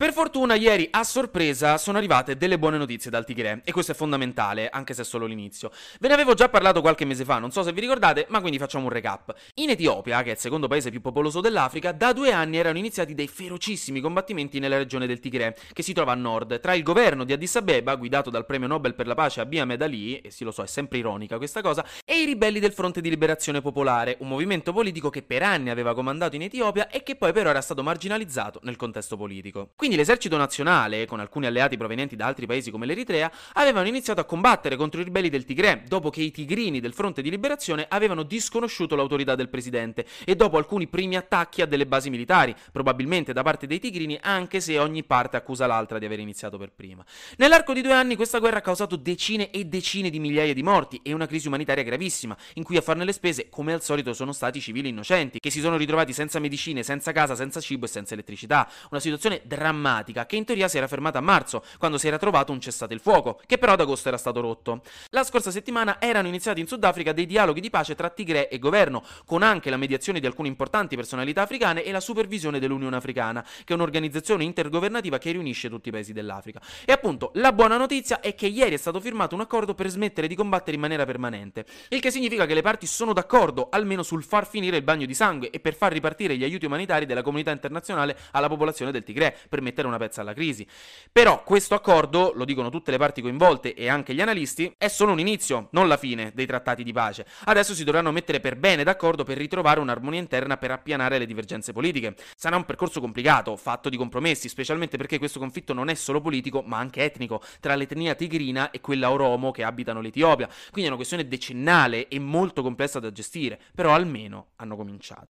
Per fortuna ieri a sorpresa sono arrivate delle buone notizie dal Tigre e questo è fondamentale, anche se è solo l'inizio. Ve ne avevo già parlato qualche mese fa, non so se vi ricordate, ma quindi facciamo un recap. In Etiopia, che è il secondo paese più popoloso dell'Africa, da due anni erano iniziati dei ferocissimi combattimenti nella regione del Tigre, che si trova a nord, tra il governo di Addis Abeba, guidato dal premio Nobel per la pace Abiy Ahmed Ali, e sì lo so, è sempre ironica questa cosa, e i ribelli del Fronte di Liberazione Popolare, un movimento politico che per anni aveva comandato in Etiopia e che poi però era stato marginalizzato nel contesto politico. Quindi quindi l'esercito nazionale, con alcuni alleati provenienti da altri paesi come l'Eritrea, avevano iniziato a combattere contro i ribelli del Tigre, dopo che i tigrini del fronte di liberazione avevano disconosciuto l'autorità del presidente e dopo alcuni primi attacchi a delle basi militari, probabilmente da parte dei tigrini, anche se ogni parte accusa l'altra di aver iniziato per prima. Nell'arco di due anni questa guerra ha causato decine e decine di migliaia di morti e una crisi umanitaria gravissima, in cui a farne le spese, come al solito, sono stati civili innocenti, che si sono ritrovati senza medicine, senza casa, senza cibo e senza elettricità. Una situazione drammatica drammatica che in teoria si era fermata a marzo, quando si era trovato un cessate il fuoco, che però ad agosto era stato rotto. La scorsa settimana erano iniziati in Sudafrica dei dialoghi di pace tra Tigre e governo, con anche la mediazione di alcune importanti personalità africane e la supervisione dell'Unione Africana, che è un'organizzazione intergovernativa che riunisce tutti i paesi dell'Africa. E appunto, la buona notizia è che ieri è stato firmato un accordo per smettere di combattere in maniera permanente, il che significa che le parti sono d'accordo almeno sul far finire il bagno di sangue e per far ripartire gli aiuti umanitari della comunità internazionale alla popolazione del Tigre, per mettere una pezza alla crisi. Però questo accordo, lo dicono tutte le parti coinvolte e anche gli analisti, è solo un inizio, non la fine dei trattati di pace. Adesso si dovranno mettere per bene d'accordo per ritrovare un'armonia interna per appianare le divergenze politiche. Sarà un percorso complicato, fatto di compromessi, specialmente perché questo conflitto non è solo politico, ma anche etnico, tra l'etnia tigrina e quella oromo che abitano l'Etiopia. Quindi è una questione decennale e molto complessa da gestire, però almeno hanno cominciato.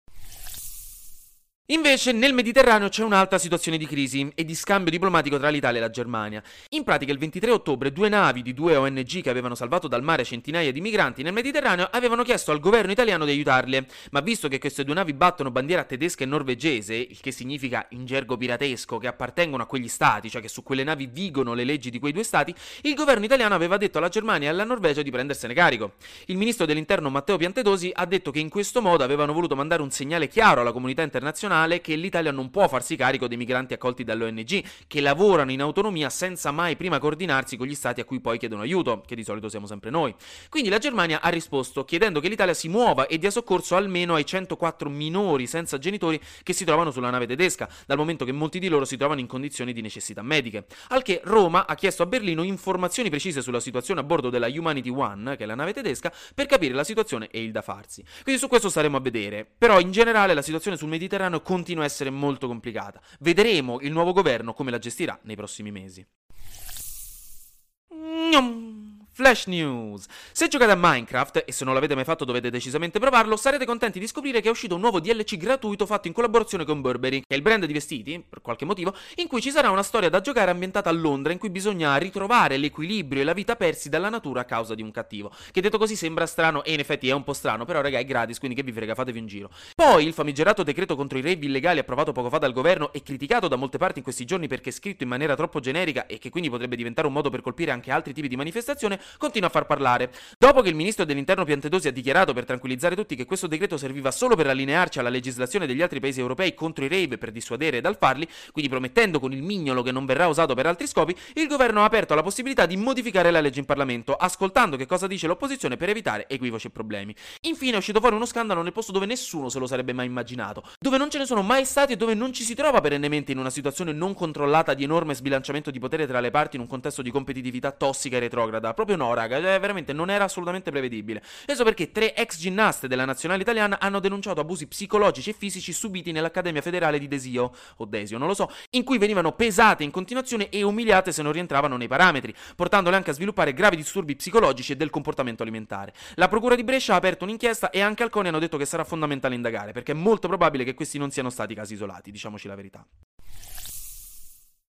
Invece nel Mediterraneo c'è un'altra situazione di crisi e di scambio diplomatico tra l'Italia e la Germania. In pratica il 23 ottobre due navi di due ONG che avevano salvato dal mare centinaia di migranti nel Mediterraneo avevano chiesto al governo italiano di aiutarle, ma visto che queste due navi battono bandiera tedesca e norvegese, il che significa in gergo piratesco che appartengono a quegli stati, cioè che su quelle navi vigono le leggi di quei due stati, il governo italiano aveva detto alla Germania e alla Norvegia di prendersene carico. Il ministro dell'interno Matteo Piantedosi ha detto che in questo modo avevano voluto mandare un segnale chiaro alla comunità internazionale internazionale che l'Italia non può farsi carico dei migranti accolti dall'ONG, che lavorano in autonomia senza mai prima coordinarsi con gli stati a cui poi chiedono aiuto, che di solito siamo sempre noi. Quindi la Germania ha risposto chiedendo che l'Italia si muova e dia soccorso almeno ai 104 minori senza genitori che si trovano sulla nave tedesca, dal momento che molti di loro si trovano in condizioni di necessità mediche. Al che Roma ha chiesto a Berlino informazioni precise sulla situazione a bordo della Humanity One, che è la nave tedesca, per capire la situazione e il da farsi. Quindi su questo staremo a vedere. Però in generale la situazione sul Mediterraneo continua a essere molto complicata. Vedremo il nuovo governo come la gestirà nei prossimi mesi. Flash News! Se giocate a Minecraft, e se non l'avete mai fatto dovete decisamente provarlo, sarete contenti di scoprire che è uscito un nuovo DLC gratuito fatto in collaborazione con Burberry, che è il brand di vestiti, per qualche motivo, in cui ci sarà una storia da giocare ambientata a Londra in cui bisogna ritrovare l'equilibrio e la vita persi dalla natura a causa di un cattivo. Che detto così sembra strano, e in effetti è un po' strano, però raga è gratis, quindi che vi frega, fatevi un giro. Poi il famigerato decreto contro i rave illegali approvato poco fa dal governo e criticato da molte parti in questi giorni perché scritto in maniera troppo generica e che quindi potrebbe diventare un modo per colpire anche altri tipi di manifestazione, continua a far parlare. Dopo che il ministro dell'interno Piantedosi ha dichiarato per tranquillizzare tutti che questo decreto serviva solo per allinearci alla legislazione degli altri paesi europei contro i rave per dissuadere dal farli, quindi promettendo con il mignolo che non verrà usato per altri scopi, il governo ha aperto la possibilità di modificare la legge in Parlamento, ascoltando che cosa dice l'opposizione per evitare equivoci e problemi. Infine è uscito fuori uno scandalo nel posto dove nessuno se lo sarebbe mai immaginato, dove non ce ne sono mai stati e dove non ci si trova perennemente in una situazione non controllata di enorme sbilanciamento di potere tra le parti in un contesto di competitività tossica e retrograda. Proprio no, raga, cioè veramente non era assolutamente prevedibile. Questo perché tre ex ginnaste della nazionale italiana hanno denunciato abusi psicologici e fisici subiti nell'Accademia Federale di Desio, o Desio, non lo so, in cui venivano pesate in continuazione e umiliate se non rientravano nei parametri, portandole anche a sviluppare gravi disturbi psicologici e del comportamento alimentare. La Procura di Brescia ha aperto un'inchiesta e anche Alconi hanno detto che sarà fondamentale indagare, perché è molto probabile che questi non siano stati casi isolati, diciamoci la verità.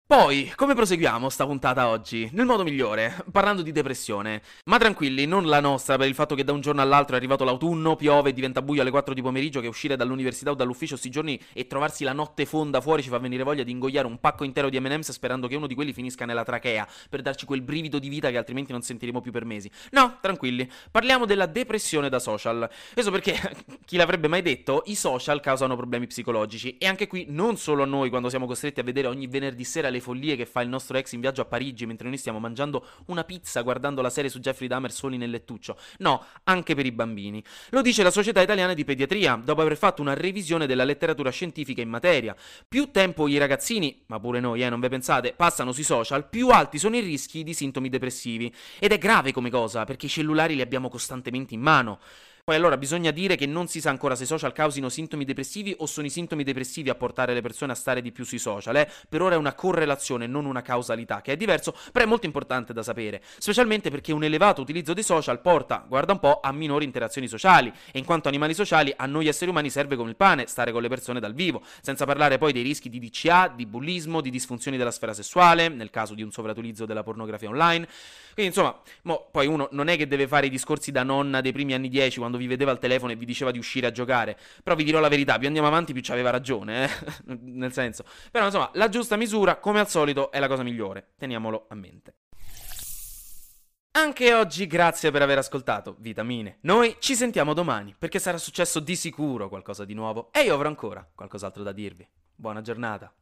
Poi, come proseguiamo sta puntata oggi? Nel modo migliore, parlando di depressione. Ma tranquilli, non la nostra per il fatto che da un giorno all'altro è arrivato l'autunno, piove e diventa buio alle 4 di pomeriggio, che uscire dall'università o dall'ufficio sti giorni e trovarsi la notte fonda fuori ci fa venire voglia di ingoiare un pacco intero di M&M's sperando che uno di quelli finisca nella trachea, per darci quel brivido di vita che altrimenti non sentiremo più per mesi. No, tranquilli, parliamo della depressione da social. Questo perché, chi l'avrebbe mai detto, i social causano problemi psicologici. E anche qui, non solo a noi, quando siamo costretti a vedere ogni venerdì sera le follie che fa il nostro ex in viaggio a Parigi mentre noi stiamo mangiando una pizza guardando la serie su Jeffrey Dahmer soli nel lettuccio. No, anche per i bambini. Lo dice la Società Italiana di Pediatria, dopo aver fatto una revisione della letteratura scientifica in materia. Più tempo i ragazzini, ma pure noi, eh, non ve pensate, passano sui social, più alti sono i rischi di sintomi depressivi. Ed è grave come cosa, perché i cellulari li abbiamo costantemente in mano. Poi allora bisogna dire che non si sa ancora se i social causino sintomi depressivi o sono i sintomi depressivi a portare le persone a stare di più sui social. Eh? Per ora è una correlazione, non una causalità, che è diverso, però è molto importante da sapere, specialmente perché un elevato utilizzo dei social porta, guarda un po', a minori interazioni sociali e in quanto animali sociali a noi esseri umani serve come il pane stare con le persone dal vivo, senza parlare poi dei rischi di DCA, di bullismo, di disfunzioni della sfera sessuale, nel caso di un sovratutilizzo della pornografia online. Quindi insomma, mo, poi uno non è che deve fare i discorsi da nonna dei primi anni 10 quando vi vedeva al telefono e vi diceva di uscire a giocare. Però vi dirò la verità, più andiamo avanti più ci aveva ragione, eh? nel senso. Però insomma, la giusta misura, come al solito, è la cosa migliore. Teniamolo a mente. Anche oggi grazie per aver ascoltato Vitamine. Noi ci sentiamo domani perché sarà successo di sicuro qualcosa di nuovo e io avrò ancora qualcos'altro da dirvi. Buona giornata.